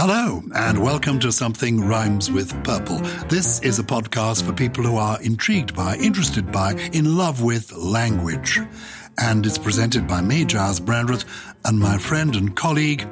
Hello, and welcome to Something Rhymes with Purple. This is a podcast for people who are intrigued by, interested by, in love with language. And it's presented by me, Gyles Brandreth, and my friend and colleague,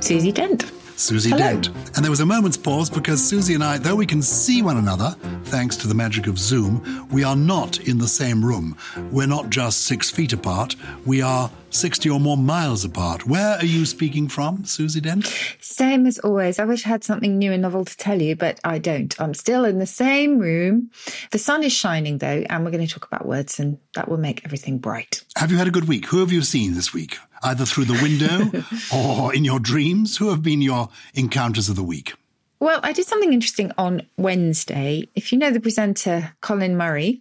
Susie Dent. Susie Hello. Dent. And there was a moment's pause because Susie and I, though we can see one another, thanks to the magic of Zoom, we are not in the same room. We're not just six feet apart, we are 60 or more miles apart. Where are you speaking from, Susie Dent? Same as always. I wish I had something new and novel to tell you, but I don't. I'm still in the same room. The sun is shining though, and we're going to talk about words, and that will make everything bright. Have you had a good week? Who have you seen this week? Either through the window or in your dreams? Who have been your encounters of the week? Well, I did something interesting on Wednesday. If you know the presenter Colin Murray,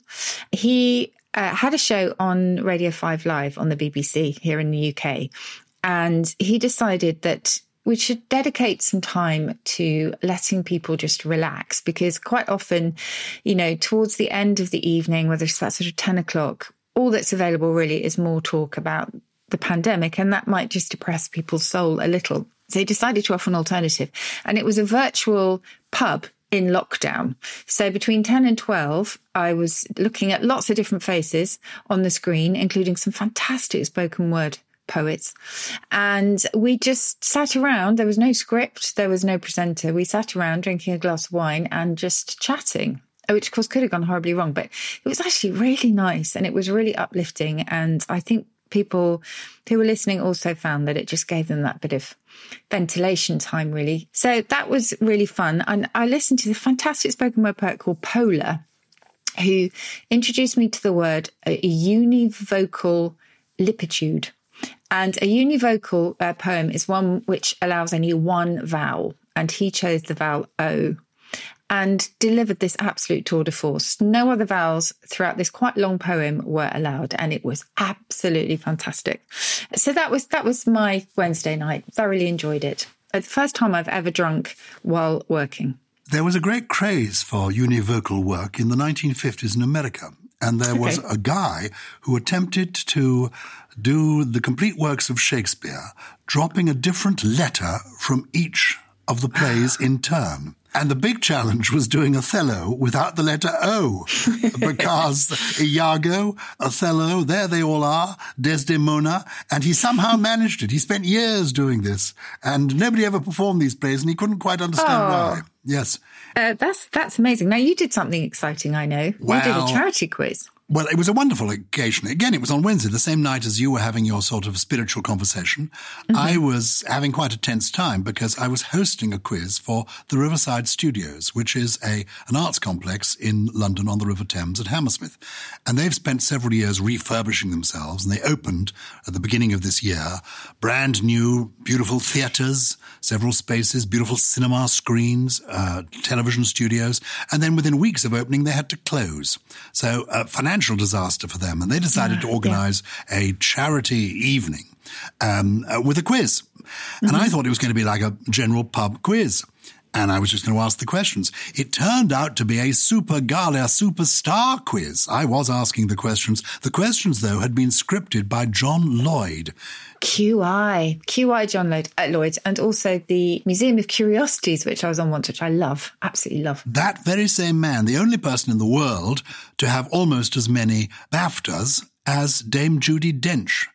he uh, had a show on Radio 5 Live on the BBC here in the UK. And he decided that we should dedicate some time to letting people just relax because quite often, you know, towards the end of the evening, whether it's that sort of 10 o'clock, all that's available really is more talk about the pandemic, and that might just depress people's soul a little. So he decided to offer an alternative, and it was a virtual pub in lockdown. So between 10 and 12, I was looking at lots of different faces on the screen, including some fantastic spoken word poets. And we just sat around. There was no script, there was no presenter. We sat around drinking a glass of wine and just chatting. Which, of course, could have gone horribly wrong, but it was actually really nice and it was really uplifting. And I think people who were listening also found that it just gave them that bit of ventilation time, really. So that was really fun. And I listened to the fantastic spoken word poet called Polar, who introduced me to the word a univocal lipitude. And a univocal uh, poem is one which allows only one vowel. And he chose the vowel O and delivered this absolute tour de force. No other vowels throughout this quite long poem were allowed, and it was absolutely fantastic. So that was that was my Wednesday night. Thoroughly enjoyed it. It's the first time I've ever drunk while working. There was a great craze for univocal work in the 1950s in America. And there was Okay. a guy who attempted to do the complete works of Shakespeare, dropping a different letter from each of the plays in turn. And the big challenge was doing Othello without the letter O, because Iago, Othello, there they all are, Desdemona, and he somehow managed it. He spent years doing this, and nobody ever performed these plays, and he couldn't quite understand Oh. why. Yes. Uh, that's that's amazing. Now you did something exciting. I know. you did a charity quiz. Well, it was a wonderful occasion. Again, it was on Wednesday, the same night as you were having your sort of spiritual conversation. I was having quite a tense time because I was hosting a quiz for the Riverside Studios, which is a an arts complex in London on the River Thames at Hammersmith. And they've spent several years refurbishing themselves, and they opened at the beginning of this year brand new, beautiful theatres, several spaces, beautiful cinema screens, uh, television studios, and then within weeks of opening, they had to close. So a financial disaster for them, and they decided to organise a charity evening um, uh, with a quiz. And I thought it was going to be like a general pub quiz. And I was just going to ask the questions. It turned out to be a super gala superstar quiz. I was asking the questions. The questions, though, had been scripted by John Lloyd. QI, QI John Lloyd, uh, Lloyd, and also the Museum of Curiosities, which I was on once, which I love, absolutely love. That very same man, the only person in the world to have almost as many BAFTAs as Dame Judi Dench.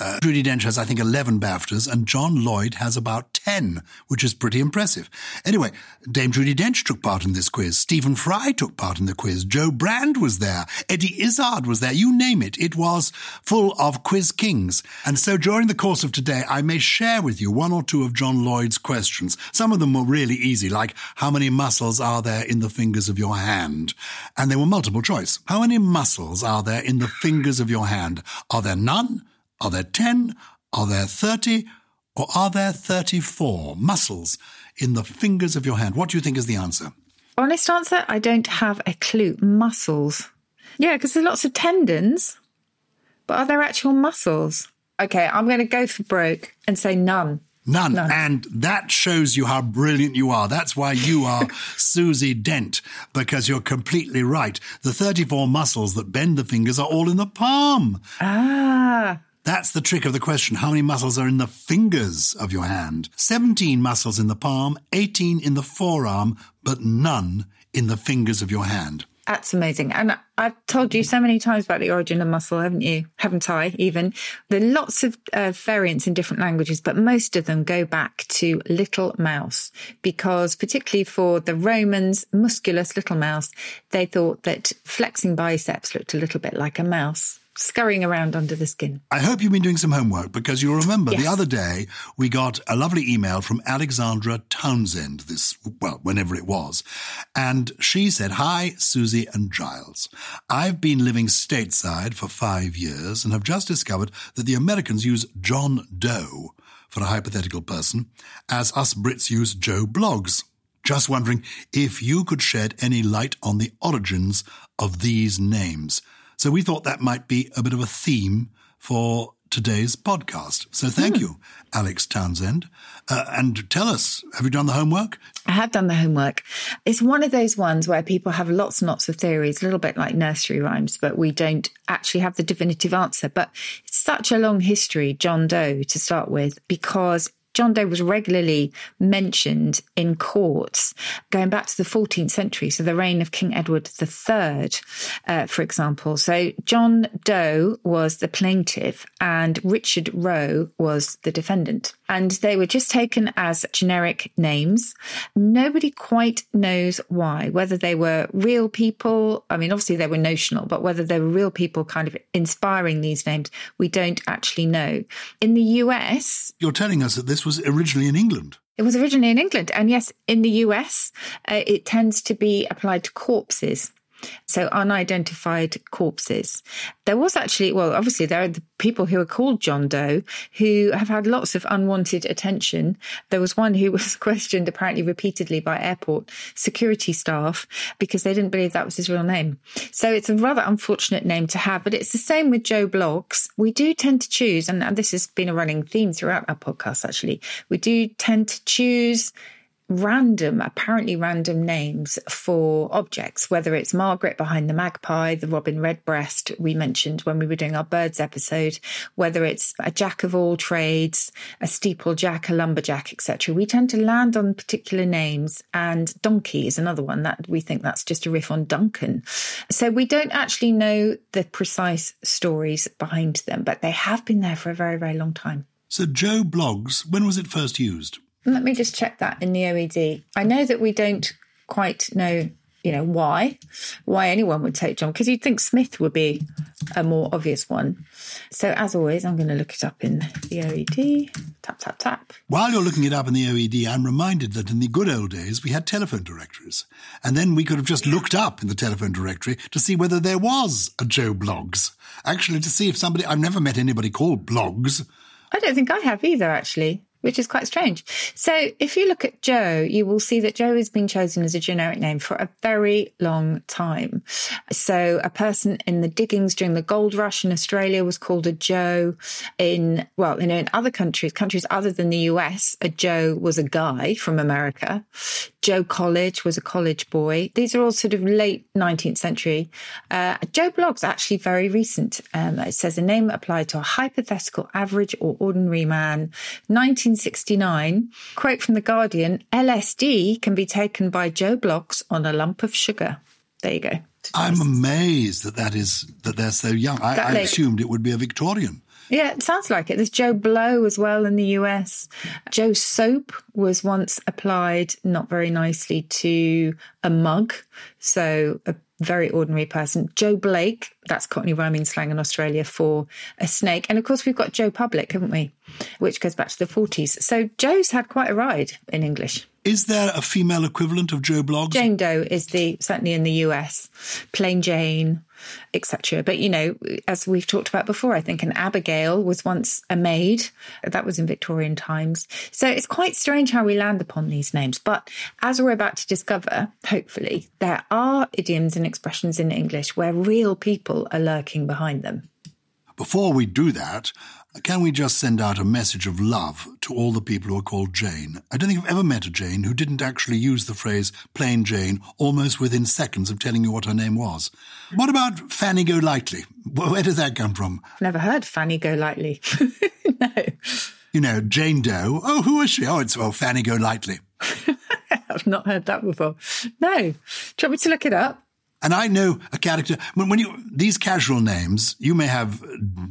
Uh, Judi Dench has, I think, 11 BAFTAs, and John Lloyd has about 10, which is pretty impressive. Anyway, Dame Judi Dench took part in this quiz. Stephen Fry took part in the quiz. Jo Brand was there. Eddie Izzard was there. You name it. It was full of quiz kings. And so during the course of today, I may share with you one or two of John Lloyd's questions. Some of them were really easy, like how many muscles are there in the fingers of your hand? And they were multiple choice. How many muscles are there in the fingers of your hand? Are there none? Are there 10? Are there 30? Or are there 34 muscles in the fingers of your hand? What do you think is the answer? Honest answer, I don't have a clue. Muscles. Yeah, because there's lots of tendons, but are there actual muscles? Okay, I'm going to go for broke and say none. None. None. And that shows you how brilliant you are. That's why you are Susie Dent, because you're completely right. The 34 muscles that bend the fingers are all in the palm. Ah, That's the trick of the question. How many muscles are in the fingers of your hand? 17 muscles in the palm, 18 in the forearm, but none in the fingers of your hand. That's amazing. And I've told you so many times about the origin of muscle, haven't you? Haven't I? Even there are lots of uh, variants in different languages, but most of them go back to little mouse because, particularly for the Romans, musculus little mouse, they thought that flexing biceps looked a little bit like a mouse scurrying around under the skin. I hope you've been doing some homework because you'll remember yes. the other day we got a lovely email from Alexandra Townsend, this, well, whenever it was. And she said, Hi, Susie and Gyles. I've been living stateside for five years and have just discovered that the Americans use John Doe for a hypothetical person, as us Brits use Joe Bloggs. Just wondering if you could shed any light on the origins of these names. So we thought that might be a bit of a theme for today's podcast. So thank hmm. you, Alex Townsend. Uh, and tell us, have you done the homework? I have done the homework. It's one of those ones where people have lots and lots of theories, a little bit like nursery rhymes, but we don't actually have the definitive answer. But it's such a long history, John Doe, to start with, because John Doe was regularly mentioned in courts going back to the 14th century, so the reign of King Edward III, uh, for example. So John Doe was the plaintiff and Richard Roe was the defendant. And they were just taken as generic names. Nobody quite knows why, whether they were real people. I mean, obviously they were notional, but whether they were real people kind of inspiring these names, we don't actually know. In the US. You're telling us that this was originally in England. It was originally in England. And yes, in the US, uh, it tends to be applied to corpses. So unidentified corpses. There was actually, well, obviously there are the people who are called John Doe who have had lots of unwanted attention. There was one who was questioned apparently repeatedly by airport security staff because they didn't believe that was his real name. So it's a rather unfortunate name to have, but it's the same with Joe Bloggs. We do tend to choose, and this has been a running theme throughout our podcast actually, we do tend to choose random, apparently random names for objects, whether it's Margaret behind the magpie, the robin redbreast we mentioned when we were doing our birds episode, whether it's a jack of all trades, a steeplejack, a lumberjack, etc. We tend to land on particular names, and donkey is another one that we think that's just a riff on Duncan. So we don't actually know the precise stories behind them, but they have been there for a very, very long time. So Joe Bloggs, when was it first used? Let me just check that in the OED. I know that we don't quite know, you know, why, why anyone would take John, because you'd think Smith would be a more obvious one. So as always, I'm going to look it up in the OED. Tap, tap, tap. While you're looking it up in the OED, I'm reminded that in the good old days, we had telephone directories. And then we could have just looked up in the telephone directory to see whether there was a Joe Bloggs. Actually, to see if somebody, I've never met anybody called Bloggs. I don't think I have either, actually which is quite strange. So if you look at Joe, you will see that Joe has been chosen as a generic name for a very long time. So a person in the diggings during the gold rush in Australia was called a Joe. In, well, you know, in other countries, countries other than the US, a Joe was a guy from America. Joe College was a college boy. These are all sort of late 19th century. Uh, Joe Blog's actually very recent. Um, it says a name applied to a hypothetical average or ordinary man. 1969, quote from The Guardian LSD can be taken by Joe Bloggs on a lump of sugar. There you go. I'm amazed that that is that they're so young. I, I assumed it would be a Victorian. Yeah, it sounds like it. There's Joe Blow as well in the US. Joe Soap was once applied not very nicely to a mug. So a very ordinary person. Joe Blake, that's Cockney rhyming slang in Australia for a snake. And of course, we've got Joe Public, haven't we? Which goes back to the 40s. So Joe's had quite a ride in English. Is there a female equivalent of Joe Bloggs? Jane Doe is the certainly in the US. Plain Jane, etc. But you know, as we've talked about before, I think an Abigail was once a maid. That was in Victorian times. So it's quite strange how we land upon these names. But as we're about to discover, hopefully, there are idioms and expressions in English where real people are lurking behind them. Before we do that, can we just send out a message of love to all the people who are called Jane? I don't think I've ever met a Jane who didn't actually use the phrase plain Jane almost within seconds of telling you what her name was. What about Fanny Golightly? Where does that come from? Never heard Fanny Golightly. no. You know, Jane Doe. Oh, who is she? Oh, it's well, Fanny Golightly. I've not heard that before. No. Do you want me to look it up? And I know a character. When, when you these casual names, you may have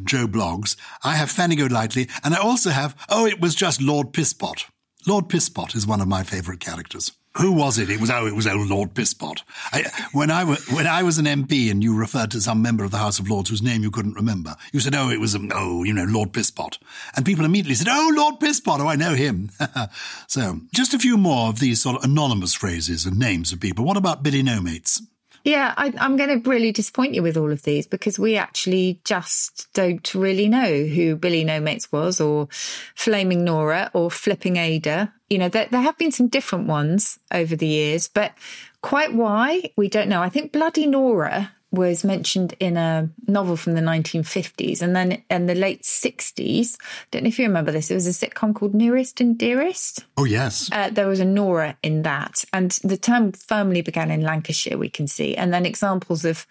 Joe Bloggs. I have Fanny Golightly, and I also have. Oh, it was just Lord Pisspot. Lord Pisspot is one of my favourite characters. Who was it? It was oh, it was old Lord Pisspot. I, when I was when I was an MP and you referred to some member of the House of Lords whose name you couldn't remember, you said, "Oh, it was um, oh, you know, Lord Pisspot," and people immediately said, "Oh, Lord Pisspot. Oh, I know him." so, just a few more of these sort of anonymous phrases and names of people. What about Billy No Mates? Yeah, I, am going to really disappoint you with all of these because we actually just don't really know who Billy No Mates was or Flaming Nora or Flipping Ada. You know, there, there have been some different ones over the years, but quite why, we don't know. I think Bloody Nora was mentioned in a novel from the 1950s and then in the late 60s. Don't know if you remember this. It was a sitcom called Nearest and Dearest. Oh, yes. Uh, there was a Nora in that. And the term firmly began in Lancashire, we can see. And then examples of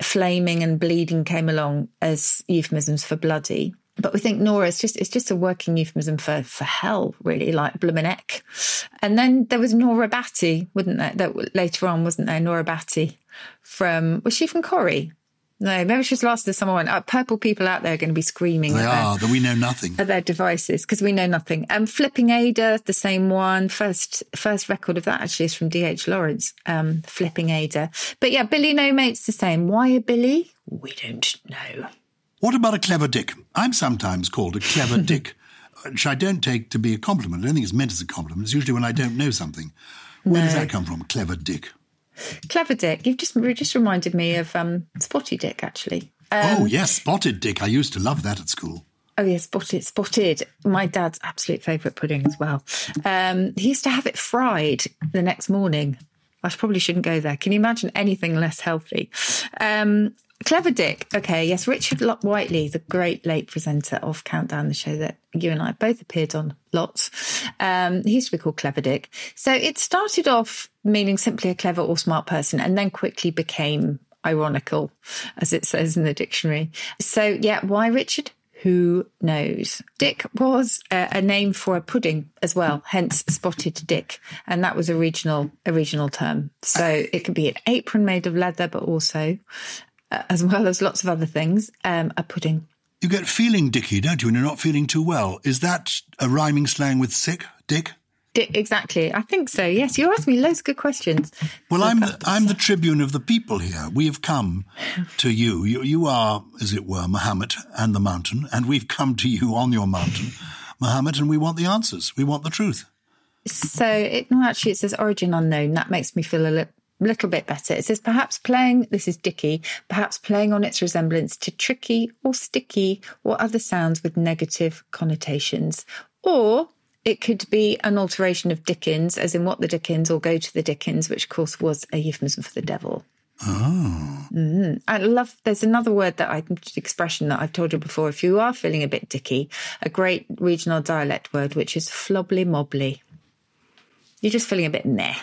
flaming and bleeding came along as euphemisms for bloody. But we think Nora is just it's just a working euphemism for for hell, really, like Blumeneck. And then there was Nora Batty, wouldn't there? That later on, wasn't there? Nora Batty from was she from Corrie? No, maybe she was last of someone. Uh, purple people out there are going to be screaming. They are, that we know nothing. At their devices, because we know nothing. Um, Flipping Ada, the same one. First first record of that actually is from D.H. Lawrence, um, Flipping Ada. But yeah, Billy No Mate's the same. Why a Billy? We don't know. What about a clever dick? I'm sometimes called a clever dick, which I don't take to be a compliment. I don't think it's meant as a compliment. It's usually when I don't know something. Where no. does that come from? Clever dick. Clever Dick. You've just just reminded me of um, Spotty Dick, actually. Um, oh yes, Spotted Dick. I used to love that at school. Oh yes, spotted, spotted. My dad's absolute favourite pudding as well. Um, he used to have it fried the next morning. I probably shouldn't go there. Can you imagine anything less healthy? Um, Clever Dick. Okay, yes, Richard Whiteley, the great late presenter of Countdown, the show that you and I both appeared on lots. Um, he used to be called Clever Dick. So it started off meaning simply a clever or smart person and then quickly became ironical, as it says in the dictionary. So, yeah, why Richard? Who knows? Dick was a, a, name for a pudding as well, hence spotted dick, and that was a regional a regional term. So it could be an apron made of leather, but also as well as lots of other things, um, a pudding. You get feeling dicky, don't you, when you're not feeling too well? Is that a rhyming slang with sick, dick? exactly. I think so. Yes, you asked me loads of good questions. Well, I'm the, I'm the tribune of the people here. We have come to you. you. You are, as it were, Muhammad and the mountain, and we've come to you on your mountain, Muhammad, and we want the answers. We want the truth. So, it, no, actually, it says origin unknown. That makes me feel a little little bit better. It says perhaps playing, this is Dicky, perhaps playing on its resemblance to tricky or sticky or other sounds with negative connotations. Or it could be an alteration of Dickens, as in what the Dickens or go to the Dickens, which of course was a euphemism for the devil. Oh. Mm. I love, there's another word that I, expression that I've told you before. If you are feeling a bit dicky, a great regional dialect word, which is flobly mobbly. You're just feeling a bit meh.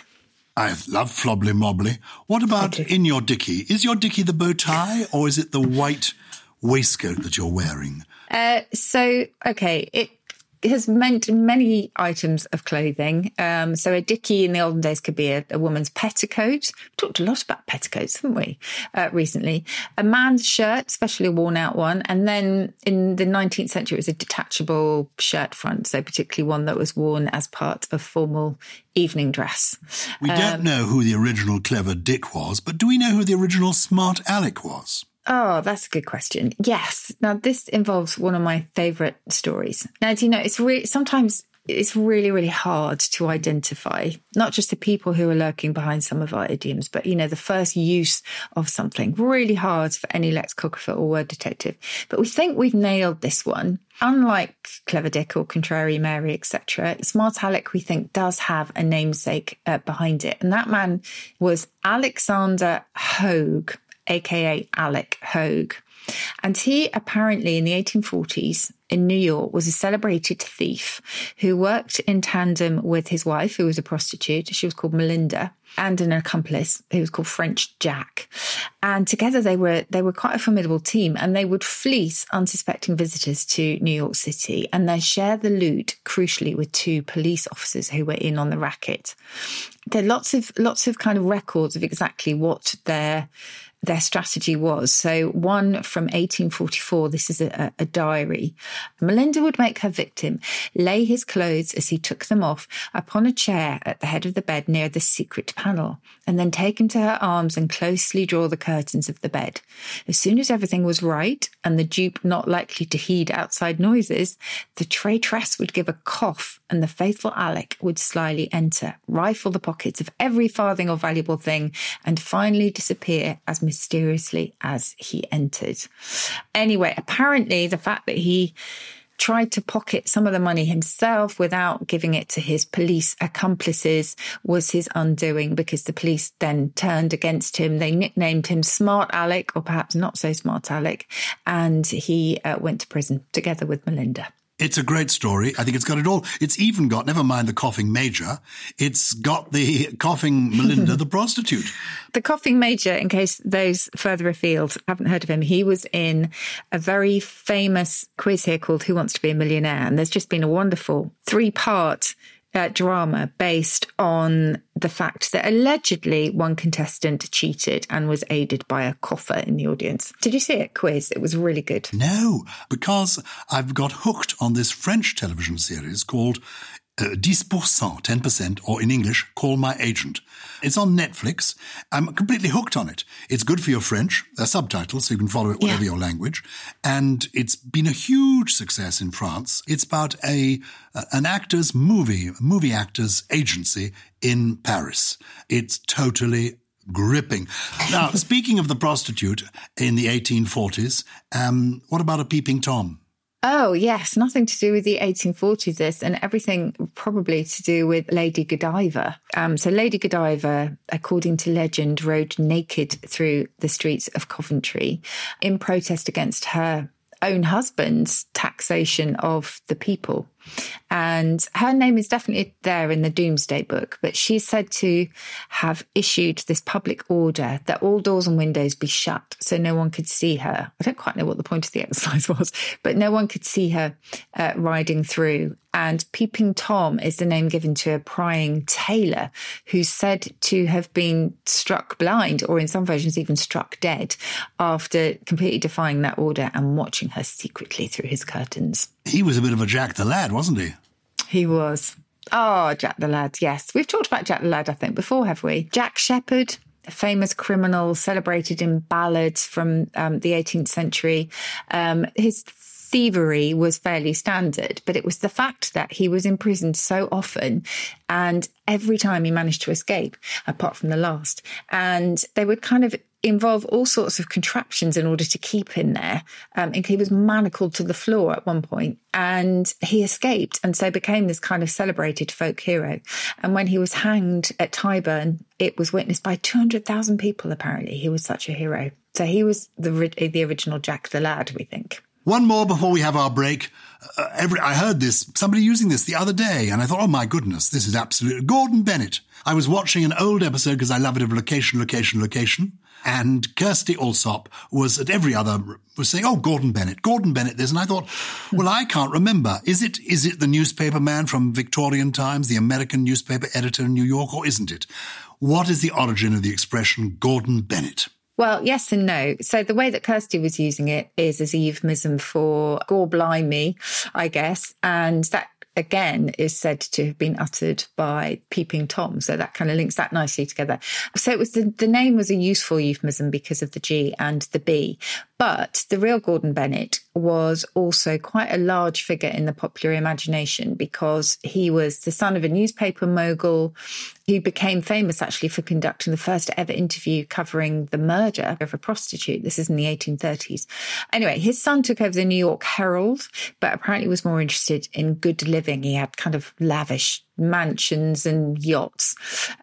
I love flobly mobbly. What about in your dicky? Is your dicky the bow tie or is it the white waistcoat that you're wearing? Uh, so, okay, it has meant many items of clothing. Um, so a dicky in the olden days could be a, a, woman's petticoat. We've talked a lot about petticoats, haven't we, uh, recently? A man's shirt, especially a worn out one. And then in the 19th century, it was a detachable shirt front. So particularly one that was worn as part of formal evening dress. We um, don't know who the original clever Dick was, but do we know who the original smart Alec was? Oh, that's a good question. Yes. Now, this involves one of my favorite stories. Now, do you know, it's really sometimes it's really, really hard to identify not just the people who are lurking behind some of our idioms, but you know, the first use of something. Really hard for any lexicographer or word detective. But we think we've nailed this one. Unlike Clever Dick or Contrary Mary, etc., Smart Alec, we think, does have a namesake uh, behind it. And that man was Alexander Hoag aka Alec Hoag. And he apparently in the 1840s in New York was a celebrated thief who worked in tandem with his wife, who was a prostitute. She was called Melinda and an accomplice who was called French Jack. And together they were they were quite a formidable team and they would fleece unsuspecting visitors to New York City and then share the loot crucially with two police officers who were in on the racket. There are lots of lots of kind of records of exactly what their their strategy was. So, one from 1844, this is a, a, diary. Melinda would make her victim lay his clothes as he took them off upon a chair at the head of the bed near the secret panel, and then take him to her arms and closely draw the curtains of the bed. As soon as everything was right and the dupe not likely to heed outside noises, the traitress would give a cough and the faithful Alec would slyly enter, rifle the pockets of every farthing or valuable thing, and finally disappear as mysteriously as he entered. Anyway, apparently the fact that he tried to pocket some of the money himself without giving it to his police accomplices was his undoing because the police then turned against him. They nicknamed him Smart Alec, or perhaps not so smart Alec, and he uh, went to prison together with Melinda. It's a great story. I think it's got it all. It's even got, never mind the coughing major, it's got the coughing Melinda, the prostitute. The coughing major, in case those further afield haven't heard of him, he was in a very famous quiz here called Who Wants to Be a Millionaire? And there's just been a wonderful three part uh, drama based on the fact that allegedly one contestant cheated and was aided by a cougher in the audience. Did you see it, Quiz? It was really good. No, because I've got hooked on this French television series called uh, 10%, 10%, or in English, Call My Agent. It's on Netflix. I'm completely hooked on it. It's good for your French. There are subtitles, so you can follow it whatever yeah. your language. And it's been a huge success in France. It's about a uh, an actor's movie, movie actor's agency in Paris. It's totally gripping. Now, speaking of the prostitute in the 1840s, um, what about a peeping Tom? Oh, yes. Nothing to do with the 1840s, this, and everything probably to do with Lady Godiva. Um, so, Lady Godiva, according to legend, rode naked through the streets of Coventry in protest against her own husband's taxation of the people. And her name is definitely there in the Domesday Book, but she's said to have issued this public order that all doors and windows be shut so no one could see her. I don't quite know what the point of the exercise was, but no one could see her uh, riding through. And Peeping Tom is the name given to a prying tailor who's said to have been struck blind, or in some versions, even struck dead, after completely defying that order and watching her secretly through his curtains. He was a bit of a Jack the Lad, wasn't he? He was. Oh, Jack the Lad, yes. We've talked about Jack the Lad, I think, before, have we? Jack Sheppard, a famous criminal celebrated in ballads from um, the 18th century. Um, his thievery was fairly standard, but it was the fact that he was imprisoned so often and every time he managed to escape, apart from the last. And they would kind of involve all sorts of contraptions in order to keep him there. Um, and he was manacled to the floor at one point and he escaped and so became this kind of celebrated folk hero. And when he was hanged at Tyburn, it was witnessed by 200,000 people, apparently. He was such a hero. So he was the, the original Jack the Lad, we think. One more before we have our break. Uh, every, I heard this, somebody using this the other day, and I thought, oh my goodness, this is absolute. Gordon Bennett. I was watching an old episode because I love it of location, location, location. And Kirstie Allsopp was at every other was saying, "Oh, Gordon Bennett, Gordon Bennett." This, and I thought, well, I can't remember. Is it is it the newspaper man from Victorian times, the American newspaper editor in New York, or isn't it? What is the origin of the expression Gordon Bennett? Well, yes and no. So the way that Kirstie was using it is as a euphemism for gore blimey, I guess. And that again is said to have been uttered by Peeping Tom. So that kind of links that nicely together. So it was the, the name was a useful euphemism because of the G and the B. But the real Gordon Bennett was also quite a large figure in the popular imagination because he was the son of a newspaper mogul who became famous actually for conducting the first ever interview covering the murder of a prostitute. This is in the 1830s. Anyway, his son took over the New York Herald, but apparently was more interested in good living. He had kind of lavish mansions and yachts,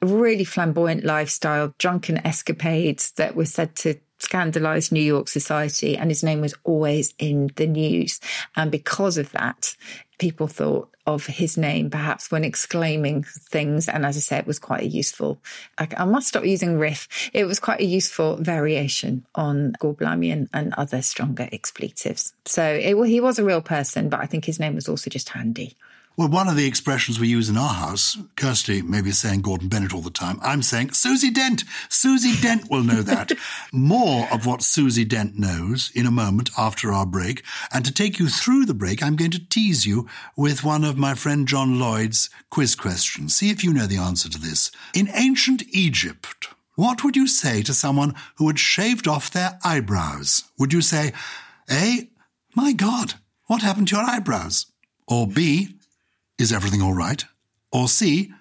a really flamboyant lifestyle, drunken escapades that were said to scandalized New York society, and his name was always in the news. And because of that, people thought of his name perhaps when exclaiming things. And as I said, it was quite a useful, I, I must stop using riff. It was quite a useful variation on Gorblimey and, other stronger expletives. So it, he was a real person, but I think his name was also just handy. Well, one of the expressions we use in our house, Kirstie may be saying Gordon Bennett all the time. I'm saying Susie Dent. Susie Dent will know that. More of what Susie Dent knows in a moment after our break. And to take you through the break, I'm going to tease you with one of my friend John Lloyd's quiz questions. See if you know the answer to this. In ancient Egypt, what would you say to someone who had shaved off their eyebrows? Would you say, A, my God, what happened to your eyebrows? Or B, is everything all right? Or C,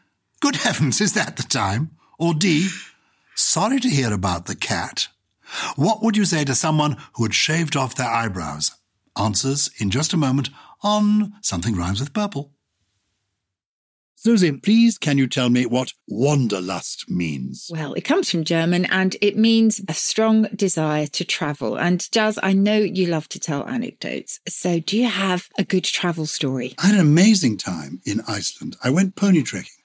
Good heavens, is that the time? Or D, Sorry to hear about the cat. What would you say to someone who had shaved off their eyebrows? Answers in just a moment on Something Rhymes with Purple. Susie, please can you tell me what Wanderlust means? Well, it comes from German and it means a strong desire to travel. And Jazz, I know you love to tell anecdotes. So do you have a good travel story? I had an amazing time in Iceland. I went pony trekking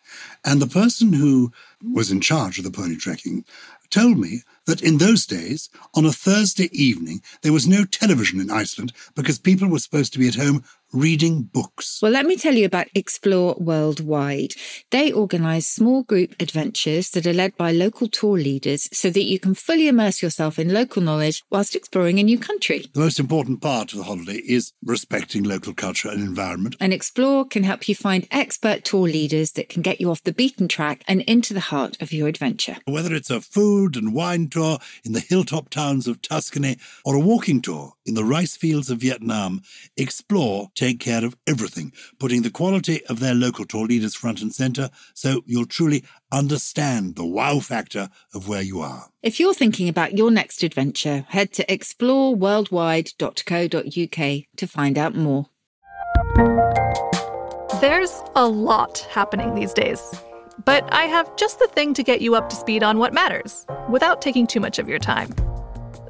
and the person who was in charge of the pony trekking told me that in those days, on a Thursday evening, there was no television in Iceland because people were supposed to be at home reading books. Well, let me tell you about Explore Worldwide. They organise small group adventures that are led by local tour leaders so that you can fully immerse yourself in local knowledge whilst exploring a new country. The most important part of the holiday is respecting local culture and environment. And Explore can help you find expert tour leaders that can get you off the beaten track and into the heart of your adventure. Whether it's a food and wine tour in the hilltop towns of Tuscany or a walking tour in the rice fields of Vietnam, Explore take care of everything, putting the quality of their local tour leaders front and center so you'll truly understand the wow factor of where you are. If you're thinking about your next adventure, head to exploreworldwide.co.uk to find out more. There's a lot happening these days. But I have just the thing to get you up to speed on what matters without taking too much of your time.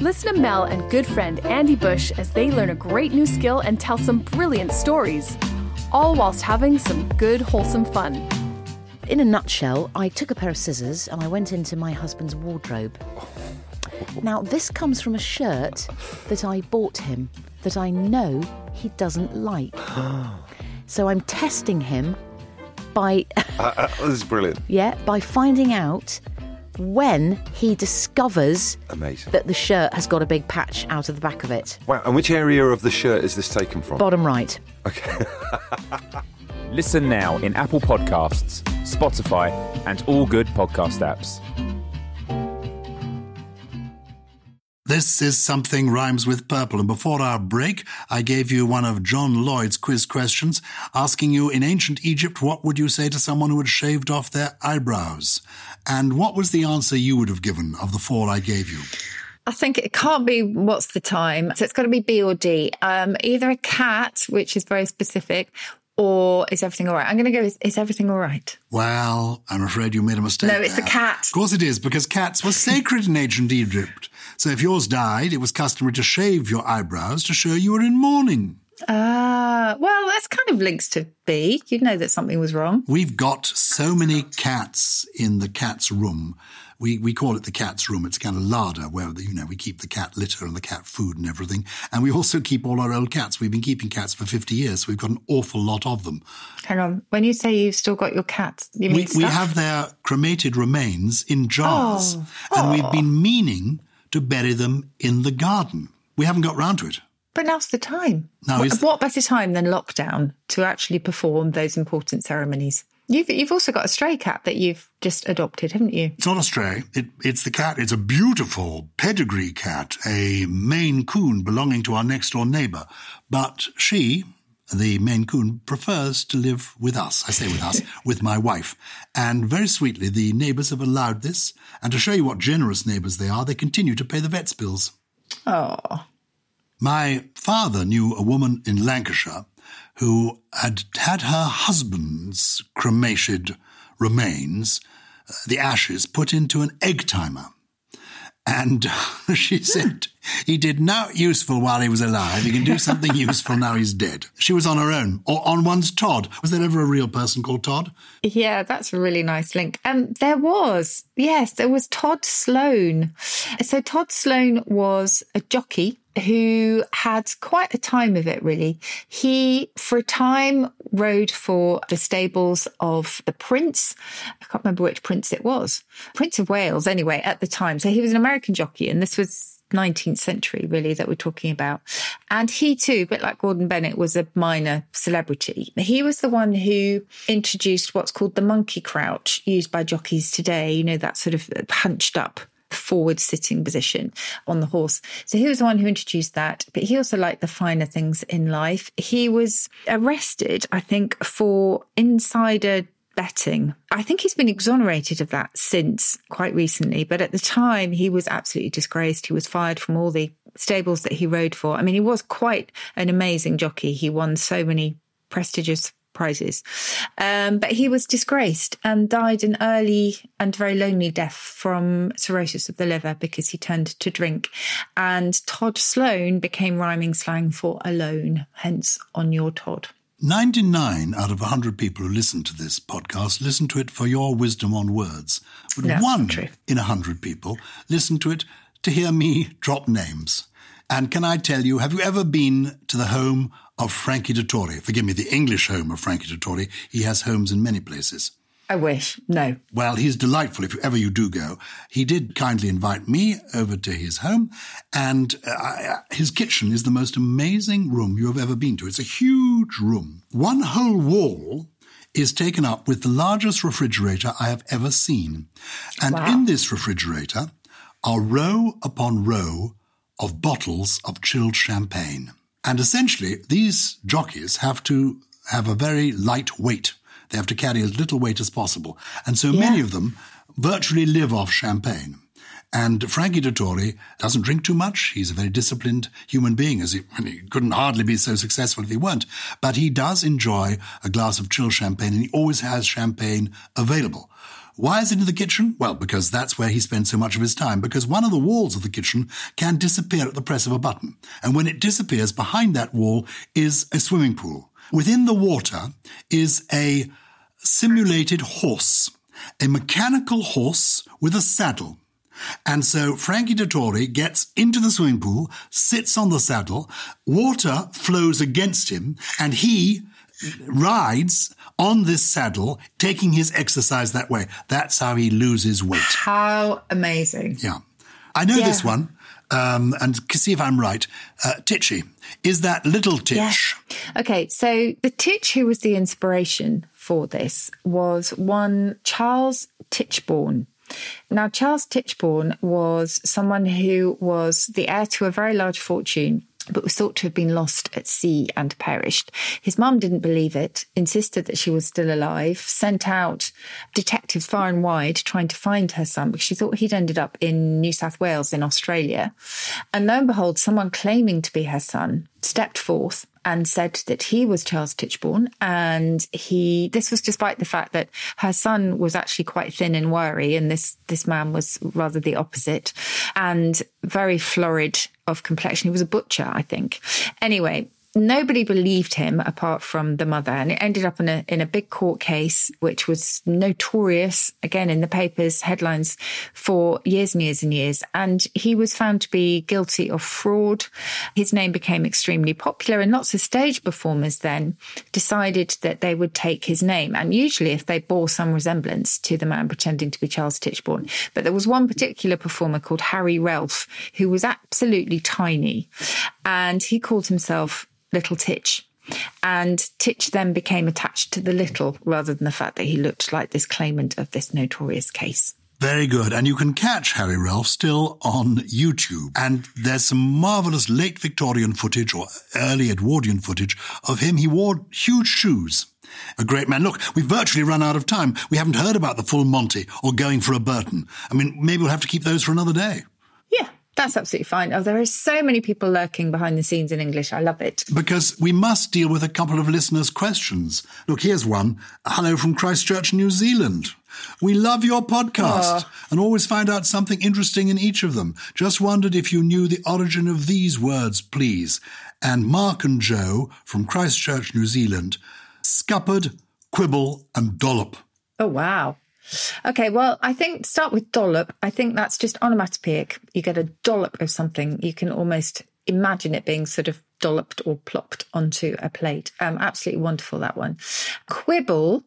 Listen to Mel and good friend Andy Bush as they learn a great new skill and tell some brilliant stories, all whilst having some good, wholesome fun. In a nutshell, I took a pair of scissors and I went into my husband's wardrobe. Now, this comes from a shirt that I bought him that I know he doesn't like. So I'm testing him by, Uh, uh, this is brilliant. yeah, by finding out when he discovers Amazing. that the shirt has got a big patch out of the back of it. Wow. And which area of the shirt is this taken from? Bottom right. Okay. Listen now in Apple Podcasts, Spotify, and all good podcast apps. This is Something Rhymes with Purple. And before our break, I gave you one of John Lloyd's quiz questions, asking you in ancient Egypt, what would you say to someone who had shaved off their eyebrows? And what was the answer you would have given of the four I gave you? I think it can't be what's the time. So it's got to be B or D. Um, either a cat, which is very specific, or is everything all right? I'm going to go with is everything all right? Well, I'm afraid you made a mistake. No, it's the there. cat. Of course it is, because cats were sacred in ancient Egypt. So if yours died, it was customary to shave your eyebrows to show you were in mourning. Ah, well, that's kind of links to B. You'd know that something was wrong. We've got so many cats in the cat's room. We we call it the cat's room. It's kind of larder where you know we keep the cat litter and the cat food and everything. And we also keep all our old cats. We've been keeping cats for fifty years. So we've got an awful lot of them. Hang on. When you say you've still got your cats, you mean We, we have their cremated remains in jars, Oh. and we've been meaning to bury them in the garden. We haven't got round to it. But now's the time. Now what, is- what better time than lockdown to actually perform those important ceremonies? You've you've also got a stray cat that you've just adopted, haven't you? It's not a stray. It, it's the cat. It's a beautiful pedigree cat, a Maine Coon belonging to our next door neighbour. But she, the Maine Coon, prefers to live with us. I say with us, with my wife. And very sweetly, the neighbours have allowed this. And to show you what generous neighbours they are, they continue to pay the vet's bills. Oh, My father knew a woman in Lancashire who had had her husband's cremated remains, uh, the ashes, put into an egg timer. And she said he did not useful while he was alive. He can do something useful now he's dead. She was on her own, or on one's Todd. Was there ever a real person called Todd? yeah, that's a really nice link. Um, there was yes, there was Todd Sloan. So Todd Sloan was a jockey who had quite a time of it, really. He, for a time, rode for the stables of the Prince. I can't remember which prince it was. Prince of Wales, anyway, at the time. So he was an American jockey, and this was 19th century, really, that we're talking about. And he too, a bit like Gordon Bennett, was a minor celebrity. He was the one who introduced what's called the monkey crouch, used by jockeys today, you know, that sort of hunched up forward sitting position on the horse. So he was the one who introduced that, but he also liked the finer things in life. He was arrested, I think, for insider betting. I think he's been exonerated of that since quite recently, but at the time he was absolutely disgraced. He was fired from all the stables that he rode for. I mean, he was quite an amazing jockey. He won so many prestigious prizes. Um, but he was disgraced and died an early and very lonely death from cirrhosis of the liver because he turned to drink. And Todd Sloan became rhyming slang for alone, hence on your Todd. 99 out of 100 people who listen to this podcast listen to it for your wisdom on words. But one in 100 people listen to it to hear me drop names. And can I tell you, have you ever been to the home of Frankie Dettori? Forgive me, the English home of Frankie Dettori. He has homes in many places. I wish. No. Well, he's delightful if ever you do go. He did kindly invite me over to his home, and uh, I- his kitchen is the most amazing room you have ever been to. It's a huge room. One whole wall is taken up with the largest refrigerator I have ever seen. And Wow. in this refrigerator are row upon row of bottles of chilled champagne. And essentially, these jockeys have to have a very light weight. They have to carry as little weight as possible. And so many of them virtually live off champagne. And Frankie Dettori doesn't drink too much. He's a very disciplined human being, as he, he couldn't hardly be so successful if he weren't. But he does enjoy a glass of chilled champagne, and he always has champagne available. Why is it in the kitchen? Well, because that's where he spends so much of his time, because one of the walls of the kitchen can disappear at the press of a button. And when it disappears, behind that wall is a swimming pool. Within the water is a simulated horse, a mechanical horse with a saddle. And so Frankie Dettori gets into the swimming pool, sits on the saddle, water flows against him, and he rides on this saddle, taking his exercise that way. That's how he loses weight. How amazing. Yeah. I know Yeah. this one, um, and see if I'm right. Uh, Titchy. Is that little Titch? Okay, so the Titch who was the inspiration for this was one Charles Tichborne. Now, Charles Tichborne was someone who was the heir to a very large fortune. But was thought to have been lost at sea and perished. His mum didn't believe it, insisted that she was still alive, sent out detectives far and wide trying to find her son because she thought he'd ended up in New South Wales in Australia. And lo and behold, someone claiming to be her son stepped forth and said that he was Charles Tichborne. And he, this was despite the fact that her son was actually quite thin and wiry, and this, this man was rather the opposite and very florid of complexion. He was a butcher, I think. Anyway, nobody believed him apart from the mother. And it ended up in a in a big court case which was notorious again in the papers headlines for years and years and years. And he was found to be guilty of fraud. His name became extremely popular and lots of stage performers then decided that they would take his name. And usually if they bore some resemblance to the man pretending to be Charles Tichborne but there was one particular performer called Harry Ralph who was absolutely tiny and he called himself Little Titch. And Titch then became attached to the little rather than the fact that he looked like this claimant of this notorious case. Very good. And you can catch Harry Ralph still on YouTube. And there's some marvelous late Victorian footage or early Edwardian footage of him. He wore huge shoes. A great man. Look, we've virtually run out of time. We haven't heard about the full Monty or going for a Burton. I mean, maybe we'll have to keep those for another day. That's absolutely fine. Oh, there are so many people lurking behind the scenes in English. I love it. Because we must deal with a couple of listeners' questions. Look, here's one. Hello from Christchurch, New Zealand. We love your podcast oh. and always find out something interesting in each of them. Just wondered if you knew the origin of these words, please. And Mark and Joe from Christchurch, New Zealand, scuppered, quibble, and dollop. Oh, wow. Okay, well, I think start with dollop. I think that's just onomatopoeic. You get a dollop of something. You can almost imagine it being sort of dolloped or plopped onto a plate. Um, absolutely wonderful, that one. Quibble,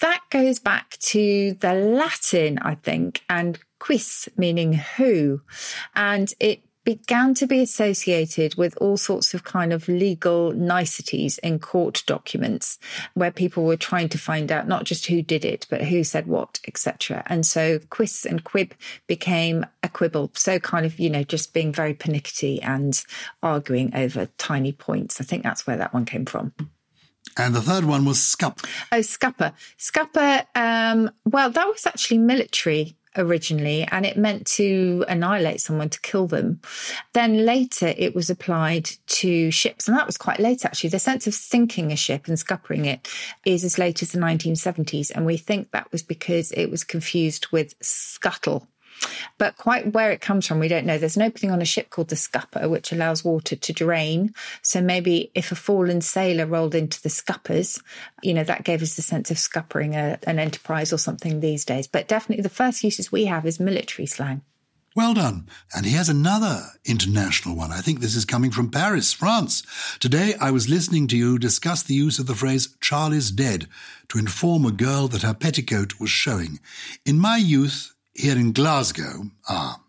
that goes back to the Latin, I think, and quis, meaning who. And it began to be associated with all sorts of kind of legal niceties in court documents where people were trying to find out not just who did it but who said what etc and so quis and quib became a quibble so kind of you know just being very pernickety and arguing over tiny points i think that's where that one came from and the third one was scup. Oh, scupper. Scupper, um, well, that was actually military originally, and it meant to annihilate someone, to kill them. Then later it was applied to ships, and that was quite late actually. The sense of sinking a ship and scuppering it is as late as the 1970s, and we think that was because it was confused with scuttle but quite where it comes from, we don't know. There's an opening on a ship called the scupper, which allows water to drain. So maybe if a fallen sailor rolled into the scuppers, you know, that gave us the sense of scuppering a, an enterprise or something these days. But definitely the first uses we have is military slang. Well done. And here's another international one. I think this is coming from Paris, France. Today I was listening to you discuss the use of the phrase Charlie's dead to inform a girl that her petticoat was showing. In my youth, here in Glasgow, ah,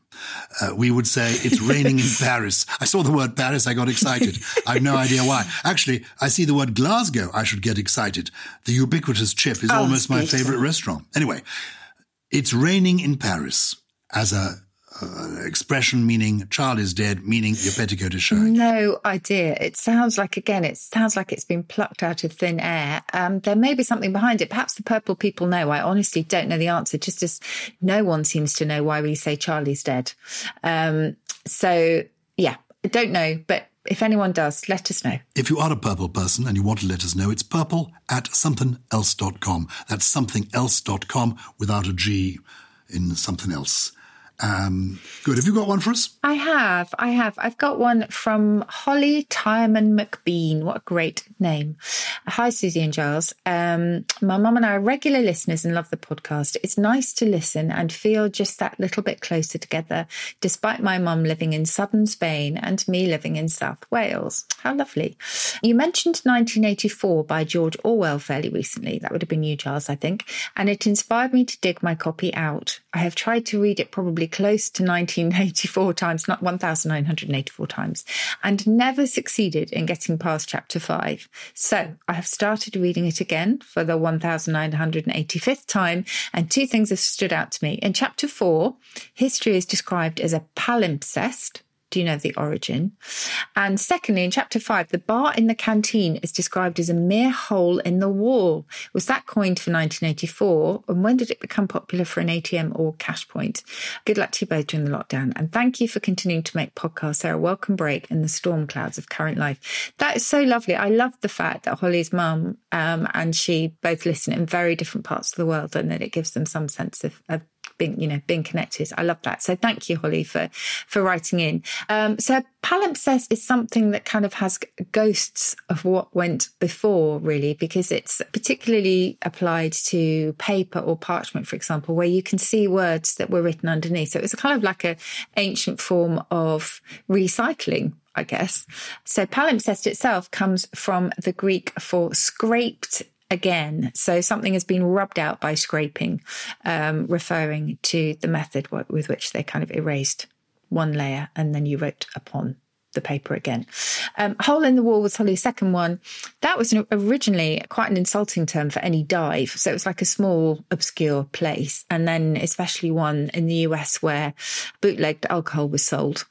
uh, we would say it's raining in Paris. I saw the word Paris, I got excited. I have no idea why. Actually, I see the word Glasgow, I should get excited. The ubiquitous chip is Oh, almost my favorite restaurant. Anyway, it's raining in Paris as a uh, expression meaning Charlie's dead, meaning your petticoat is showing. No idea. It sounds like, again, it sounds like it's been plucked out of thin air. Um, there may be something behind it. Perhaps the purple people know. I honestly don't know the answer, just as no one seems to know why we say Charlie's dead. Um, so, yeah, I don't know. But if anyone does, let us know. If you are a purple person and you want to let us know, it's purple at somethinelse.com. That's somethinelse.com without a G in something else. Um, good. Have you got one for us? I have. I have. I've got one from Holly Tyreman McBean. What a great name. Hi, Susie and Gyles. Um, my mum and I are regular listeners and love the podcast. It's nice to listen and feel just that little bit closer together, despite my mum living in southern Spain and me living in South Wales. How lovely. You mentioned 1984 by George Orwell fairly recently. That would have been you, Gyles, I think. And it inspired me to dig my copy out. I have tried to read it probably close to 1984 times, not 1984 times, and never succeeded in getting past chapter five. So I have started reading it again for the 1985th time, and two things have stood out to me. In chapter four, history is described as a palimpsest. Do you know the origin? And secondly, in chapter five, the bar in the canteen is described as a mere hole in the wall. Was that coined for 1984? And when did it become popular for an ATM or cash point? Good luck to you both during the lockdown. And thank you for continuing to make podcasts. A welcome break in the storm clouds of current life. That is so lovely. I love the fact that Holly's mum um, and she both listen in very different parts of the world and that it gives them some sense of, of being, you know, being connected. I love that. So thank you, Holly, for for writing in. Um, so palimpsest is something that kind of has ghosts of what went before, really, because it's particularly applied to paper or parchment, for example, where you can see words that were written underneath. So it's kind of like a ancient form of recycling. I guess. So palimpsest itself comes from the Greek for scraped again. So something has been rubbed out by scraping, um, referring to the method w- with which they kind of erased one layer and then you wrote upon the paper again. Um, hole in the wall was Holly's second one. That was an, originally quite an insulting term for any dive. So it was like a small, obscure place. And then especially one in the US where bootlegged alcohol was sold.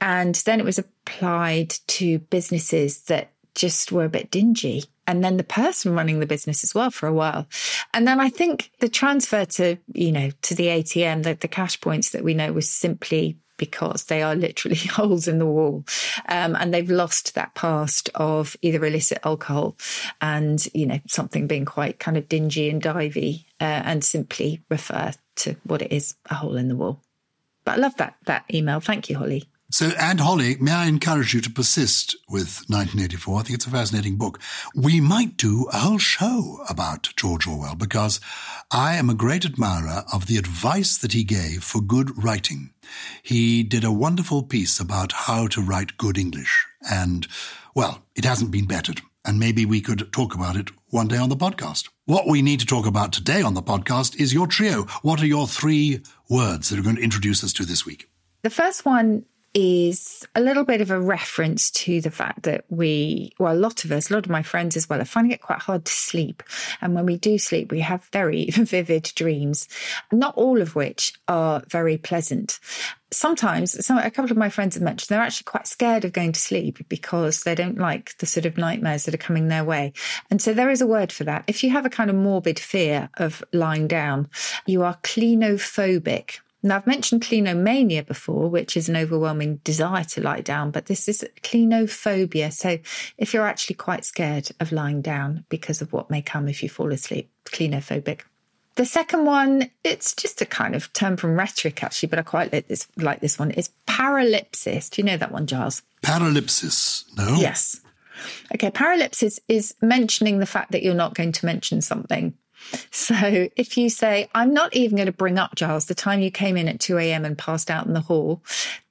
And then it was applied to businesses that just were a bit dingy. And then the person running the business as well for a while. And then I think the transfer to, you know, to the ATM, the, the cash points that we know was simply because they are literally holes in the wall. Um, and they've lost that past of either illicit alcohol and, you know, something being quite kind of dingy and divey uh, and simply refer to what it is, a hole in the wall. But I love that, that email. Thank you, Holly. So, and Holly, may I encourage you to persist with 1984? I think it's a fascinating book. We might do a whole show about George Orwell because I am a great admirer of the advice that he gave for good writing. He did a wonderful piece about how to write good English. And, well, it hasn't been bettered. And maybe we could talk about it one day on the podcast. What we need to talk about today on the podcast is your trio. What are your three words that are going to introduce us to this week? The first one is a little bit of a reference to the fact that we, well, a lot of us, a lot of my friends as well, are finding it quite hard to sleep. And when we do sleep, we have very vivid dreams, not all of which are very pleasant. Sometimes, some, a couple of my friends have mentioned they're actually quite scared of going to sleep because they don't like the sort of nightmares that are coming their way. And so there is a word for that. If you have a kind of morbid fear of lying down, you are clinophobic. Now, I've mentioned clinomania before, which is an overwhelming desire to lie down, but this is clinophobia. So if you're actually quite scared of lying down because of what may come if you fall asleep, clinophobic. The second one, it's just a kind of term from rhetoric, actually, but I quite like this, like this one. It's paralipsis. Do you know that one, Gyles? Paralipsis, no? Yes. Okay, paralipsis is mentioning the fact that you're not going to mention something. So if you say, I'm not even going to bring up, Gyles, the time you came in at 2 a.m. and passed out in the hall,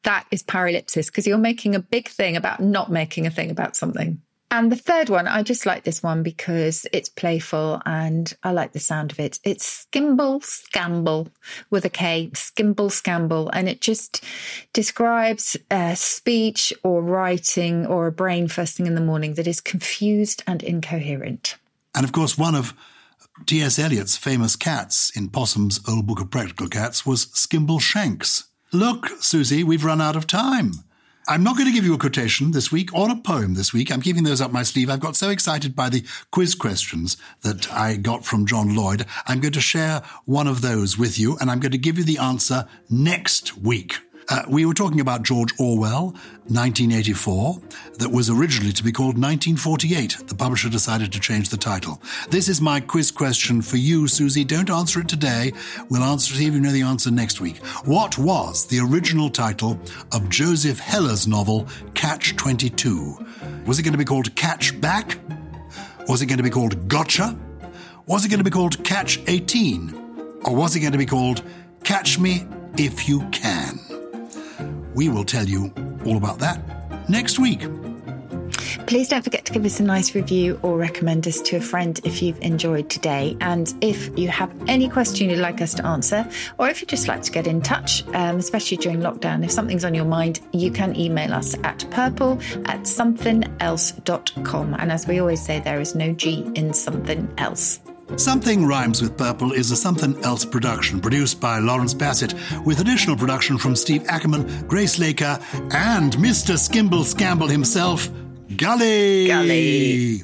that is paralipsis because you're making a big thing about not making a thing about something. And the third one, I just like this one because it's playful and I like the sound of it. It's skimble skamble with a K, skimble skamble. And it just describes speech or writing or a brain first thing in the morning that is confused and incoherent. And of course, one of T.S. Eliot's famous cats in Possum's Old Book of Practical Cats was Skimbleshanks. Look, Susie, we've run out of time. I'm not going to give you a quotation this week or a poem this week. I'm keeping those up my sleeve. I've got so excited by the quiz questions that I got from John Lloyd. I'm going to share one of those with you and I'm going to give you the answer next week. Uh, we were talking about George Orwell, 1984, that was originally to be called 1948. The publisher decided to change the title. This is my quiz question for you, Susie. Don't answer it today. We'll answer, it if you know the answer next week. What was the original title of Joseph Heller's novel, Catch 22? Was it going to be called Catch Back? Was it going to be called Gotcha? Was it going to be called Catch 18? Or was it going to be called Catch Me If You Can? We will tell you all about that next week. Please don't forget to give us a nice review or recommend us to a friend if you've enjoyed today. And if you have any question you'd like us to answer, or if you'd just like to get in touch, um, especially during lockdown, if something's on your mind, you can email us at purple at somethingelse.com. And as we always say, there is no G in something else. Something Rhymes with Purple is a Something Else production produced by Lawrence Bassett with additional production from Steve Ackerman, Grace Laker, and Mr. Skimble Skamble himself, Gully. Gully.